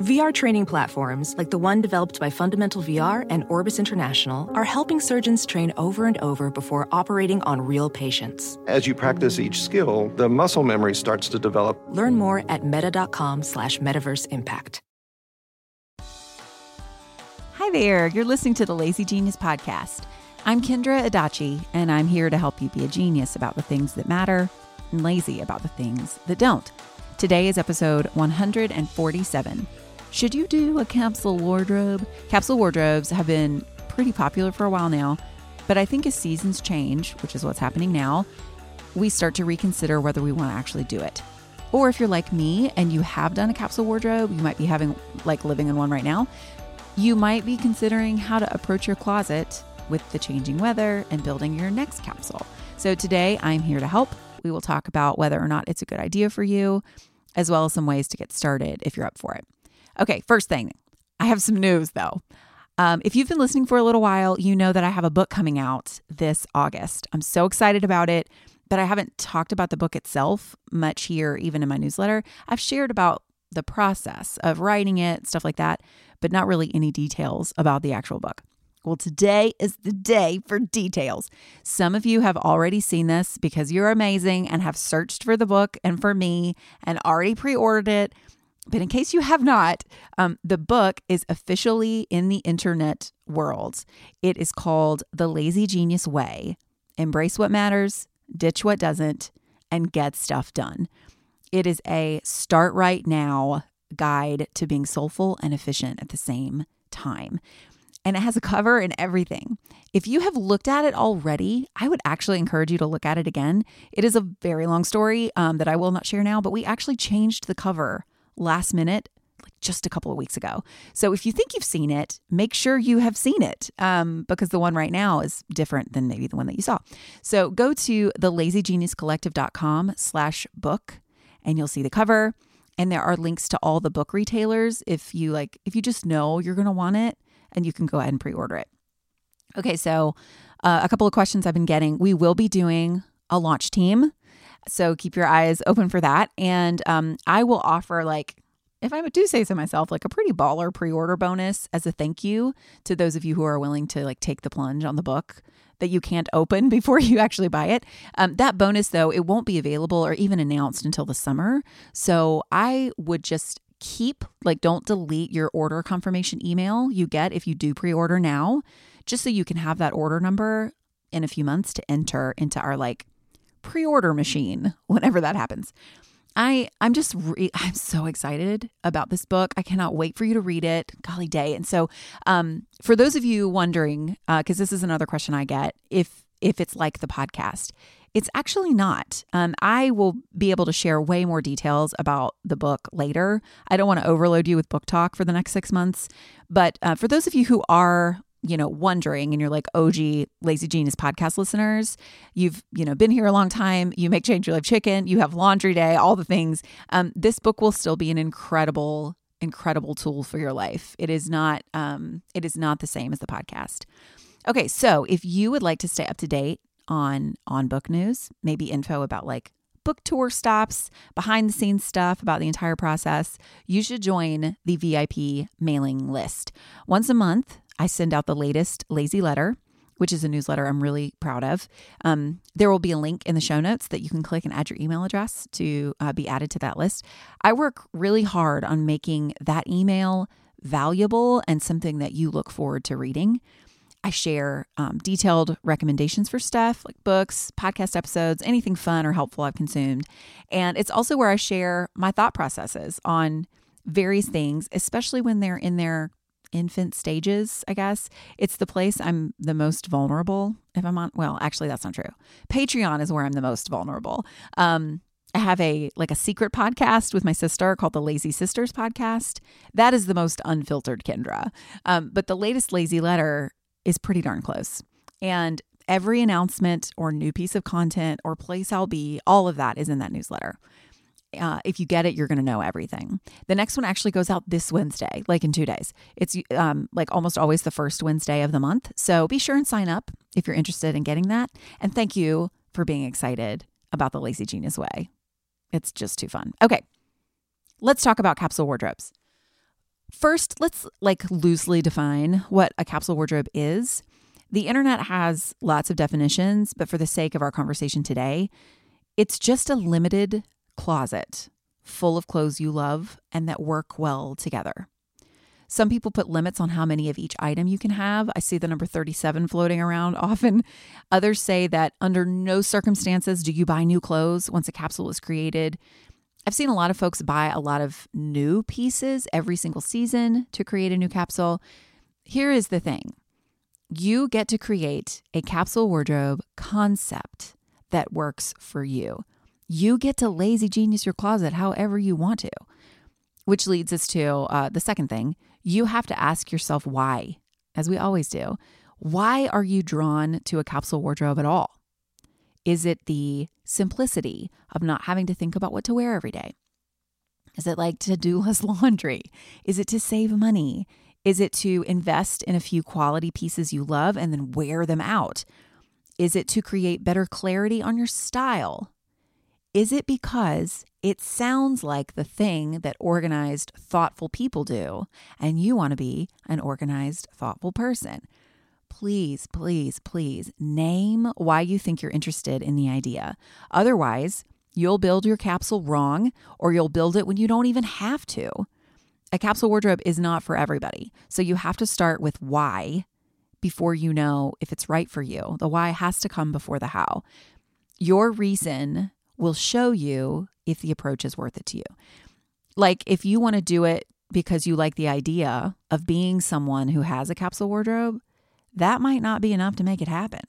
VR training platforms, like the one developed by Fundamental VR and Orbis International, are helping surgeons train over and over before operating on real patients. As you practice each skill, the muscle memory starts to develop. Learn more at meta.com slash metaverse impact. Hi there, you're listening to the Lazy Genius Podcast. I'm Kendra Adachi, and I'm here to help you be a genius about the things that matter and lazy about the things that don't. Today is episode 147. Should you do a capsule wardrobe? Capsule wardrobes have been pretty popular for a while now, but I think as seasons change, which is what's happening now, we start to reconsider whether we want to actually do it. Or if you're like me and you have done a capsule wardrobe, you might be having like living in one right now, you might be considering how to approach your closet with the changing weather and building your next capsule. So today I'm here to help. We will talk about whether or not it's a good idea for you, as well as some ways to get started if you're up for it. Okay, first thing, I have some news though. Um, if you've been listening for a little while, you know that I have a book coming out this August. I'm so excited about it, but I haven't talked about the book itself much here, even in my newsletter. I've shared about the process of writing it, stuff like that, but not really any details about the actual book. Well, today is the day for details. Some of you have already seen this because you're amazing and have searched for the book and for me and already pre ordered it. But in case you have not, um, the book is officially in the internet world. It is called The Lazy Genius Way Embrace What Matters, Ditch What Doesn't, and Get Stuff Done. It is a start right now guide to being soulful and efficient at the same time. And it has a cover and everything. If you have looked at it already, I would actually encourage you to look at it again. It is a very long story um, that I will not share now, but we actually changed the cover last minute like just a couple of weeks ago. So if you think you've seen it, make sure you have seen it um, because the one right now is different than maybe the one that you saw. So go to thelazygeniuscollective.com slash book and you'll see the cover. And there are links to all the book retailers if you like, if you just know you're going to want it and you can go ahead and pre order it. Okay, so uh, a couple of questions I've been getting. We will be doing a launch team. So keep your eyes open for that. And um, I will offer, like, if I do say so myself, like a pretty baller pre order bonus as a thank you to those of you who are willing to like take the plunge on the book that you can't open before you actually buy it. Um, that bonus, though, it won't be available or even announced until the summer. So I would just keep, like, don't delete your order confirmation email you get if you do pre order now, just so you can have that order number in a few months to enter into our like pre order machine whenever that happens. I I'm just re- I'm so excited about this book. I cannot wait for you to read it. Golly day! And so, um, for those of you wondering, because uh, this is another question I get, if if it's like the podcast, it's actually not. Um, I will be able to share way more details about the book later. I don't want to overload you with book talk for the next six months, but uh, for those of you who are you know, wondering and you're like OG Lazy Genius podcast listeners, you've, you know, been here a long time, you make Change Your Life Chicken, you have laundry day, all the things. Um, this book will still be an incredible, incredible tool for your life. It is not, um, it is not the same as the podcast. Okay, so if you would like to stay up to date on on book news, maybe info about like book tour stops, behind the scenes stuff about the entire process, you should join the VIP mailing list. Once a month, I send out the latest lazy letter, which is a newsletter I'm really proud of. Um, there will be a link in the show notes that you can click and add your email address to uh, be added to that list. I work really hard on making that email valuable and something that you look forward to reading. I share um, detailed recommendations for stuff like books, podcast episodes, anything fun or helpful I've consumed. And it's also where I share my thought processes on various things, especially when they're in their infant stages, I guess. It's the place I'm the most vulnerable. If I'm on, well, actually, that's not true. Patreon is where I'm the most vulnerable. Um, I have a like a secret podcast with my sister called the Lazy Sisters podcast. That is the most unfiltered Kendra. Um, but the latest lazy letter is pretty darn close. And every announcement or new piece of content or place I'll be, all of that is in that newsletter. Uh, if you get it, you're going to know everything. The next one actually goes out this Wednesday, like in two days. It's um, like almost always the first Wednesday of the month. So be sure and sign up if you're interested in getting that. And thank you for being excited about the Lazy Genius Way. It's just too fun. Okay, let's talk about capsule wardrobes. First, let's like loosely define what a capsule wardrobe is. The internet has lots of definitions, but for the sake of our conversation today, it's just a limited closet full of clothes you love and that work well together. Some people put limits on how many of each item you can have. I see the number 37 floating around often. Others say that under no circumstances do you buy new clothes once a capsule is created. I've seen a lot of folks buy a lot of new pieces every single season to create a new capsule. Here is the thing you get to create a capsule wardrobe concept that works for you. You get to lazy genius your closet however you want to, which leads us to uh, the second thing. You have to ask yourself why, as we always do. Why are you drawn to a capsule wardrobe at all? Is it the simplicity of not having to think about what to wear every day? Is it like to do less laundry? Is it to save money? Is it to invest in a few quality pieces you love and then wear them out? Is it to create better clarity on your style? Is it because it sounds like the thing that organized, thoughtful people do, and you want to be an organized, thoughtful person? Please, please, please name why you think you're interested in the idea. Otherwise, you'll build your capsule wrong or you'll build it when you don't even have to. A capsule wardrobe is not for everybody. So you have to start with why before you know if it's right for you. The why has to come before the how. Your reason will show you if the approach is worth it to you. Like if you want to do it because you like the idea of being someone who has a capsule wardrobe, that might not be enough to make it happen.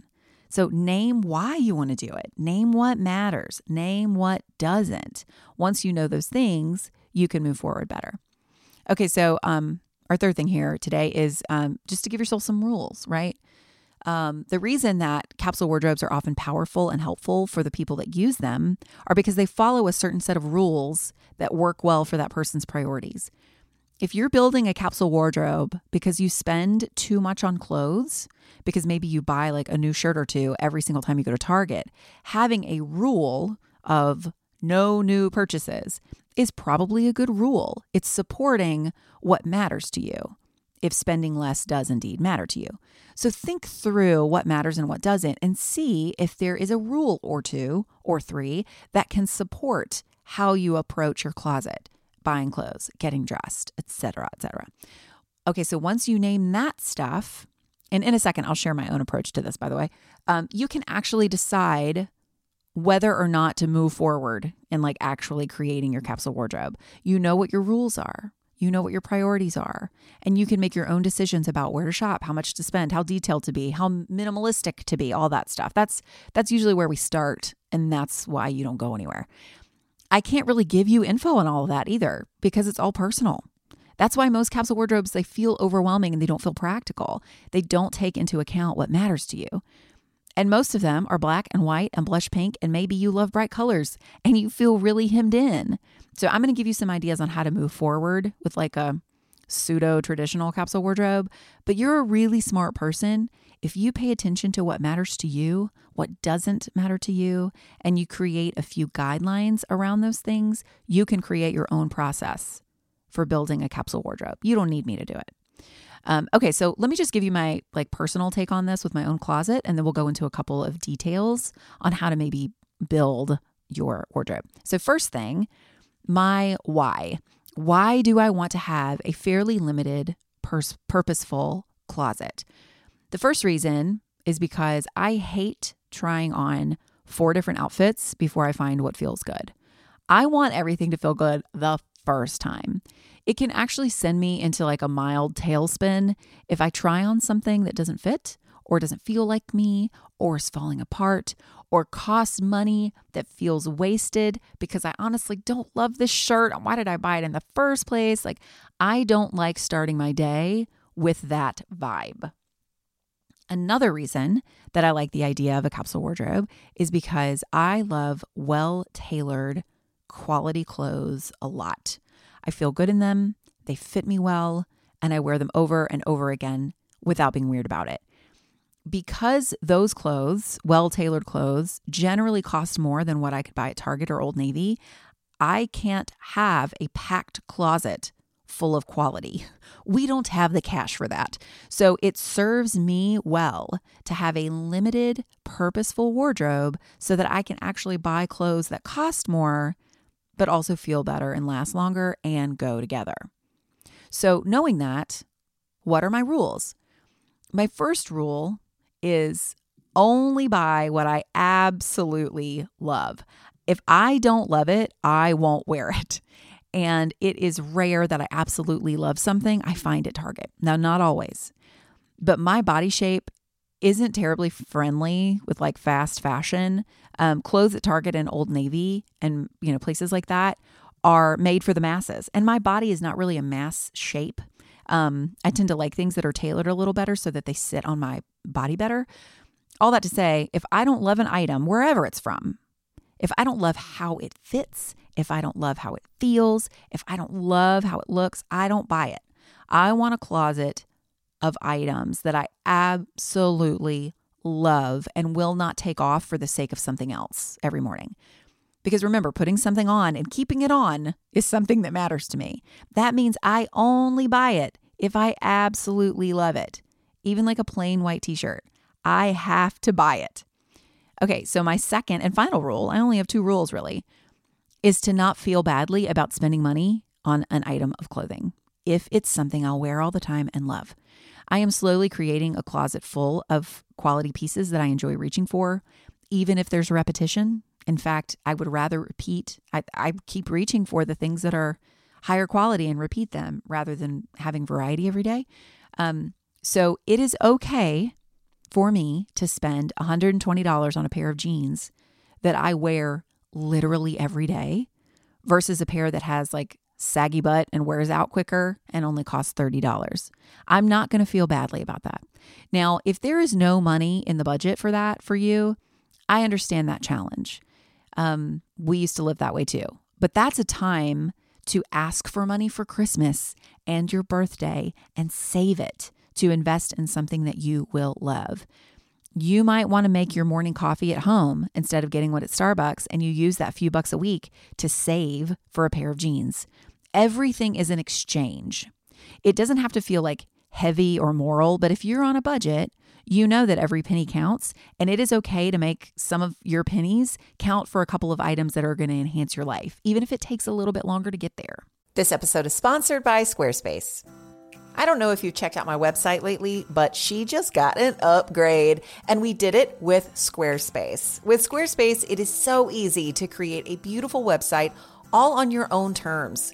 So, name why you want to do it. Name what matters. Name what doesn't. Once you know those things, you can move forward better. Okay, so um, our third thing here today is um, just to give yourself some rules, right? Um, the reason that capsule wardrobes are often powerful and helpful for the people that use them are because they follow a certain set of rules that work well for that person's priorities. If you're building a capsule wardrobe because you spend too much on clothes, because maybe you buy like a new shirt or two every single time you go to Target, having a rule of no new purchases is probably a good rule. It's supporting what matters to you if spending less does indeed matter to you. So think through what matters and what doesn't and see if there is a rule or two or three that can support how you approach your closet, buying clothes, getting dressed, etc., etc. Okay, so once you name that stuff, and in a second I'll share my own approach to this by the way, um, you can actually decide whether or not to move forward in like actually creating your capsule wardrobe. You know what your rules are. You know what your priorities are, and you can make your own decisions about where to shop, how much to spend, how detailed to be, how minimalistic to be, all that stuff. That's that's usually where we start, and that's why you don't go anywhere. I can't really give you info on all of that either because it's all personal. That's why most capsule wardrobes they feel overwhelming and they don't feel practical. They don't take into account what matters to you. And most of them are black and white and blush pink, and maybe you love bright colors and you feel really hemmed in. So, I'm going to give you some ideas on how to move forward with like a pseudo traditional capsule wardrobe. But you're a really smart person. If you pay attention to what matters to you, what doesn't matter to you, and you create a few guidelines around those things, you can create your own process for building a capsule wardrobe. You don't need me to do it. Um, okay, so let me just give you my like personal take on this with my own closet, and then we'll go into a couple of details on how to maybe build your wardrobe. So first thing, my why. Why do I want to have a fairly limited, pers- purposeful closet? The first reason is because I hate trying on four different outfits before I find what feels good. I want everything to feel good the first time. It can actually send me into like a mild tailspin if I try on something that doesn't fit or doesn't feel like me or is falling apart or costs money that feels wasted because I honestly don't love this shirt. Why did I buy it in the first place? Like, I don't like starting my day with that vibe. Another reason that I like the idea of a capsule wardrobe is because I love well tailored, quality clothes a lot. I feel good in them, they fit me well, and I wear them over and over again without being weird about it. Because those clothes, well tailored clothes, generally cost more than what I could buy at Target or Old Navy, I can't have a packed closet full of quality. We don't have the cash for that. So it serves me well to have a limited, purposeful wardrobe so that I can actually buy clothes that cost more, but also feel better and last longer and go together. So, knowing that, what are my rules? My first rule is only buy what I absolutely love. If I don't love it, I won't wear it. And it is rare that I absolutely love something I find at Target. Now, not always, but my body shape isn't terribly friendly with like fast fashion. Um, clothes at Target and Old Navy and you know places like that are made for the masses, and my body is not really a mass shape. Um, I tend to like things that are tailored a little better so that they sit on my body better. All that to say, if I don't love an item wherever it's from, if I don't love how it fits, if I don't love how it feels, if I don't love how it looks, I don't buy it. I want a closet of items that I absolutely love and will not take off for the sake of something else every morning. Because remember, putting something on and keeping it on is something that matters to me. That means I only buy it if I absolutely love it, even like a plain white t shirt. I have to buy it. Okay, so my second and final rule, I only have two rules really, is to not feel badly about spending money on an item of clothing if it's something I'll wear all the time and love. I am slowly creating a closet full of quality pieces that I enjoy reaching for, even if there's repetition. In fact, I would rather repeat, I, I keep reaching for the things that are higher quality and repeat them rather than having variety every day. Um, so it is okay for me to spend $120 on a pair of jeans that I wear literally every day versus a pair that has like saggy butt and wears out quicker and only costs $30. I'm not going to feel badly about that. Now, if there is no money in the budget for that for you, I understand that challenge. Um, we used to live that way too. But that's a time to ask for money for Christmas and your birthday and save it to invest in something that you will love. You might want to make your morning coffee at home instead of getting one at Starbucks, and you use that few bucks a week to save for a pair of jeans. Everything is an exchange. It doesn't have to feel like heavy or moral, but if you're on a budget, you know that every penny counts, and it is okay to make some of your pennies count for a couple of items that are going to enhance your life, even if it takes a little bit longer to get there. This episode is sponsored by Squarespace. I don't know if you've checked out my website lately, but she just got an upgrade and we did it with Squarespace. With Squarespace, it is so easy to create a beautiful website all on your own terms.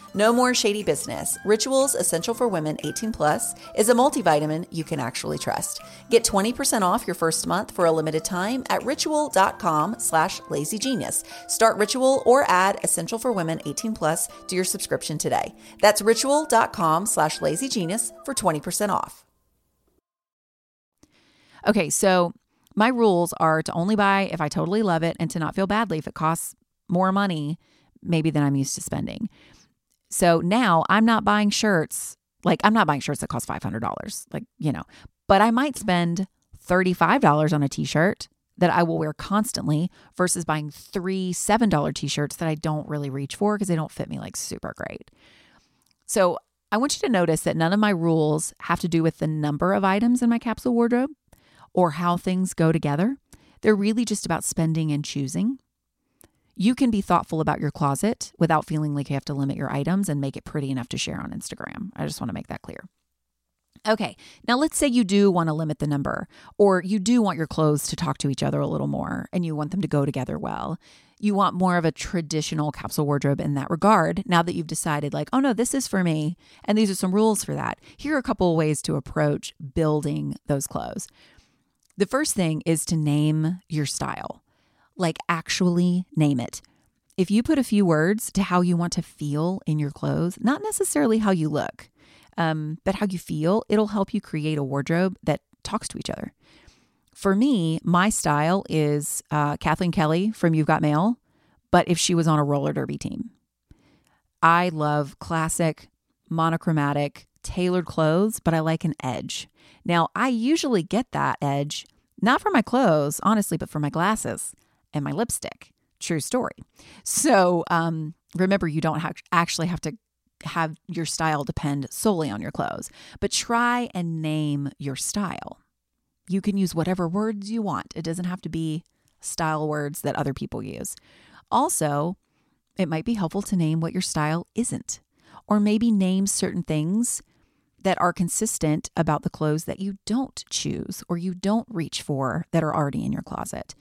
No more shady business. Rituals Essential for Women 18 Plus is a multivitamin you can actually trust. Get 20% off your first month for a limited time at ritual.com slash lazygenius. Start Ritual or add Essential for Women 18 Plus to your subscription today. That's ritual.com slash lazygenius for 20% off. Okay, so my rules are to only buy if I totally love it and to not feel badly if it costs more money maybe than I'm used to spending. So now I'm not buying shirts. Like I'm not buying shirts that cost $500, like, you know, but I might spend $35 on a t-shirt that I will wear constantly versus buying three $7 t-shirts that I don't really reach for because they don't fit me like super great. So I want you to notice that none of my rules have to do with the number of items in my capsule wardrobe or how things go together. They're really just about spending and choosing. You can be thoughtful about your closet without feeling like you have to limit your items and make it pretty enough to share on Instagram. I just want to make that clear. Okay, now let's say you do want to limit the number, or you do want your clothes to talk to each other a little more and you want them to go together well. You want more of a traditional capsule wardrobe in that regard now that you've decided, like, oh no, this is for me, and these are some rules for that. Here are a couple ways to approach building those clothes. The first thing is to name your style like actually name it. If you put a few words to how you want to feel in your clothes, not necessarily how you look, um, but how you feel, it'll help you create a wardrobe that talks to each other. For me, my style is uh, Kathleen Kelly from You've Got Mail, but if she was on a roller derby team. I love classic, monochromatic, tailored clothes, but I like an edge. Now, I usually get that edge not for my clothes, honestly, but for my glasses and my lipstick. True story. So um, remember, you don't actually have to have your style depend solely on your clothes, but try and name your style. You can use whatever words you want, it doesn't have to be style words that other people use. Also, it might be helpful to name what your style isn't, or maybe name certain things that are consistent about the clothes that you don't choose or you don't reach for that are already in your closet.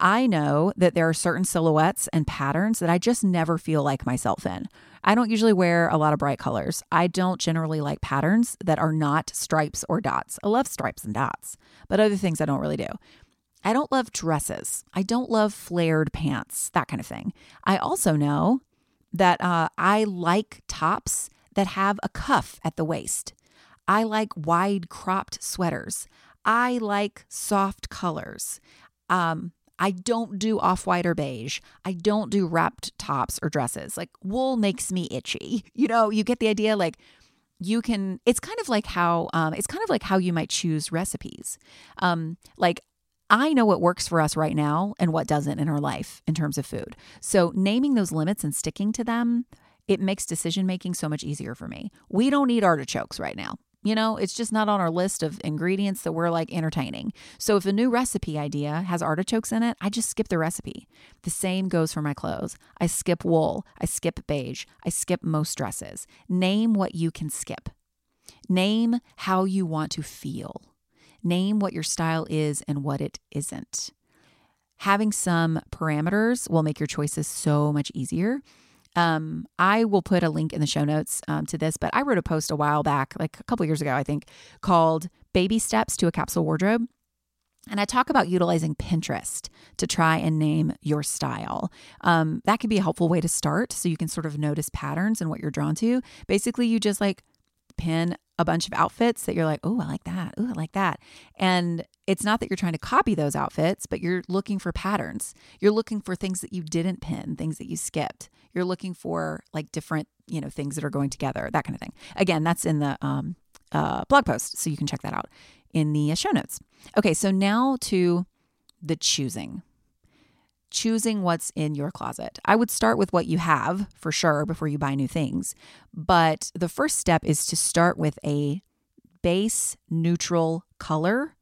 I know that there are certain silhouettes and patterns that I just never feel like myself in. I don't usually wear a lot of bright colors. I don't generally like patterns that are not stripes or dots. I love stripes and dots, but other things I don't really do. I don't love dresses. I don't love flared pants, that kind of thing. I also know that uh, I like tops that have a cuff at the waist. I like wide cropped sweaters. I like soft colors. Um, I don't do off white or beige. I don't do wrapped tops or dresses. Like wool makes me itchy. You know, you get the idea. Like you can, it's kind of like how, um, it's kind of like how you might choose recipes. Um, like I know what works for us right now and what doesn't in our life in terms of food. So naming those limits and sticking to them, it makes decision making so much easier for me. We don't need artichokes right now. You know, it's just not on our list of ingredients that we're like entertaining. So if a new recipe idea has artichokes in it, I just skip the recipe. The same goes for my clothes. I skip wool, I skip beige, I skip most dresses. Name what you can skip. Name how you want to feel. Name what your style is and what it isn't. Having some parameters will make your choices so much easier. Um, I will put a link in the show notes um, to this, but I wrote a post a while back, like a couple years ago, I think, called Baby Steps to a Capsule Wardrobe. And I talk about utilizing Pinterest to try and name your style. Um, that could be a helpful way to start so you can sort of notice patterns and what you're drawn to. Basically, you just like pin a bunch of outfits that you're like, oh, I like that. Oh, I like that. And it's not that you're trying to copy those outfits, but you're looking for patterns. You're looking for things that you didn't pin, things that you skipped. You're looking for like different, you know, things that are going together, that kind of thing. Again, that's in the um, uh, blog post, so you can check that out in the show notes. Okay, so now to the choosing choosing what's in your closet. I would start with what you have for sure before you buy new things. But the first step is to start with a base neutral color,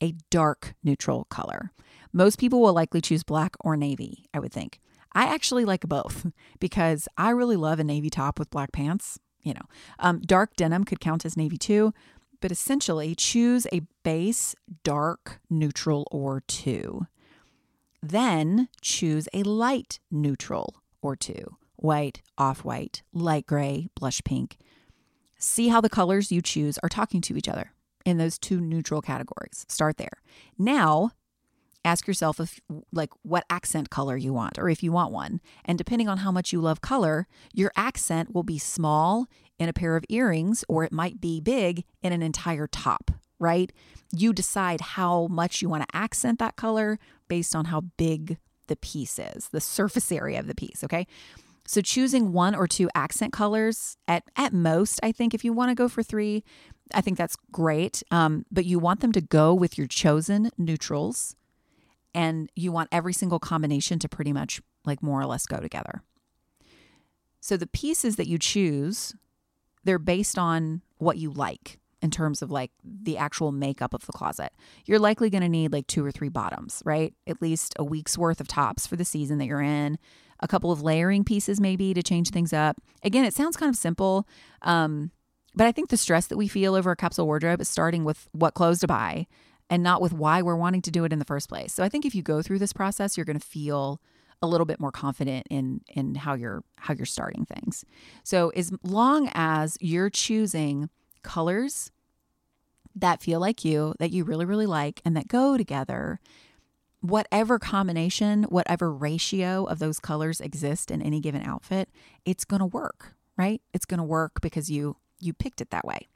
a dark neutral color. Most people will likely choose black or navy, I would think. I actually like both because I really love a navy top with black pants. You know, um, dark denim could count as navy too, but essentially choose a base dark neutral or two. Then choose a light neutral or two white, off white, light gray, blush pink. See how the colors you choose are talking to each other in those two neutral categories. Start there. Now, ask yourself if like what accent color you want or if you want one. And depending on how much you love color, your accent will be small in a pair of earrings or it might be big in an entire top, right? You decide how much you want to accent that color based on how big the piece is, the surface area of the piece, okay? So choosing one or two accent colors at at most, I think if you want to go for 3, I think that's great. Um, but you want them to go with your chosen neutrals and you want every single combination to pretty much like more or less go together. So the pieces that you choose, they're based on what you like in terms of like the actual makeup of the closet. You're likely going to need like two or three bottoms, right? At least a week's worth of tops for the season that you're in, a couple of layering pieces maybe to change things up. Again, it sounds kind of simple. Um, but I think the stress that we feel over a capsule wardrobe is starting with what clothes to buy and not with why we're wanting to do it in the first place. So I think if you go through this process, you're going to feel a little bit more confident in in how you're how you're starting things. So as long as you're choosing colors that feel like you, that you really, really like, and that go together, whatever combination, whatever ratio of those colors exist in any given outfit, it's going to work, right? It's going to work because you you picked it that way.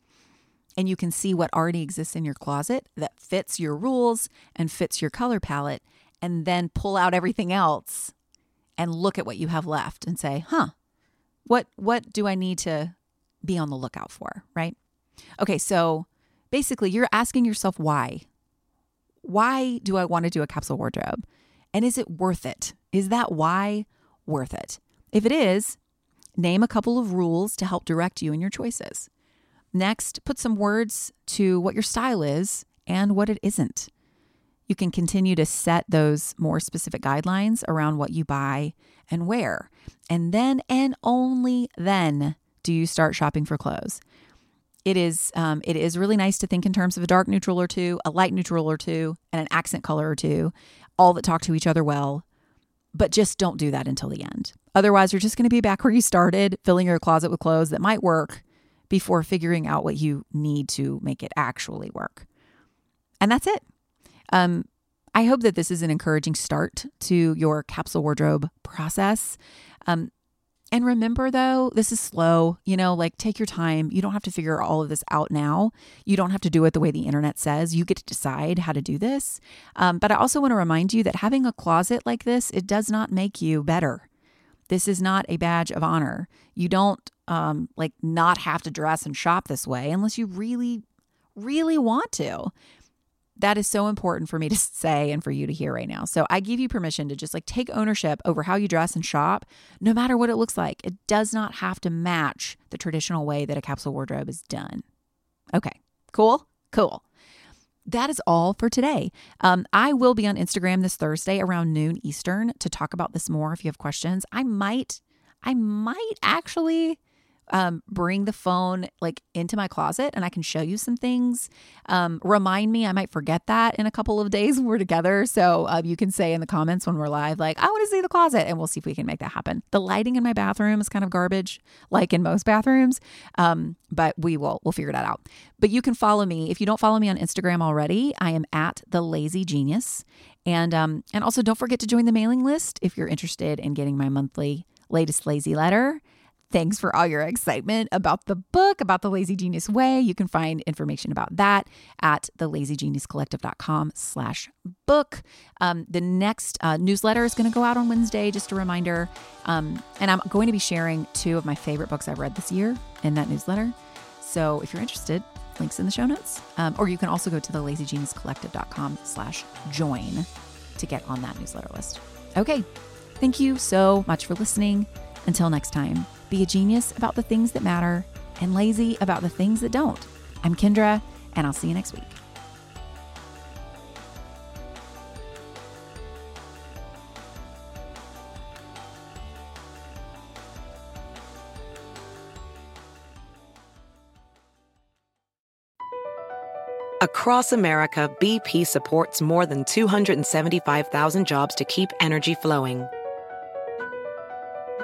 And you can see what already exists in your closet that fits your rules and fits your color palette and then pull out everything else and look at what you have left and say, "Huh. What what do I need to be on the lookout for?" right? Okay, so basically you're asking yourself why. Why do I want to do a capsule wardrobe? And is it worth it? Is that why worth it? If it is, name a couple of rules to help direct you in your choices. Next, put some words to what your style is and what it isn't. You can continue to set those more specific guidelines around what you buy and wear. And then and only then do you start shopping for clothes it is um, it is really nice to think in terms of a dark neutral or two, a light neutral or two, and an accent color or two, all that talk to each other well. But just don't do that until the end. Otherwise, you're just going to be back where you started, filling your closet with clothes that might work before figuring out what you need to make it actually work. And that's it. Um, I hope that this is an encouraging start to your capsule wardrobe process. Um, And remember, though, this is slow. You know, like take your time. You don't have to figure all of this out now. You don't have to do it the way the internet says. You get to decide how to do this. Um, but I also want to remind you that having a closet like this, it does not make you better. This is not a badge of honor. You don't um, like not have to dress and shop this way unless you really, really want to. That is so important for me to say and for you to hear right now. So I give you permission to just like take ownership over how you dress and shop, no matter what it looks like. It does not have to match the traditional way that a capsule wardrobe is done. Okay, cool, cool. That is all for today. Um, I will be on Instagram this Thursday around noon Eastern to talk about this more if you have questions. I might, I might actually um, bring the phone like into my closet and I can show you some things. Um, remind me, I might forget that in a couple of days when we're together. So uh, you can say in the comments when we're live, like, I want to see the closet, and we'll see if we can make that happen. The lighting in my bathroom is kind of garbage, like in most bathrooms, um, but we will we'll figure that out. But you can follow me if you don't follow me on Instagram already. I am at the Lazy Genius, and um, and also don't forget to join the mailing list if you're interested in getting my monthly latest lazy letter. Thanks for all your excitement about the book, about the Lazy Genius Way. You can find information about that at thelazygeniuscollective.com slash book. Um, the next uh, newsletter is going to go out on Wednesday, just a reminder. Um, and I'm going to be sharing two of my favorite books I've read this year in that newsletter. So if you're interested, links in the show notes. Um, or you can also go to thelazygeniuscollective.com slash join to get on that newsletter list. Okay. Thank you so much for listening. Until next time. Be a genius about the things that matter and lazy about the things that don't. I'm Kendra, and I'll see you next week. Across America, BP supports more than 275,000 jobs to keep energy flowing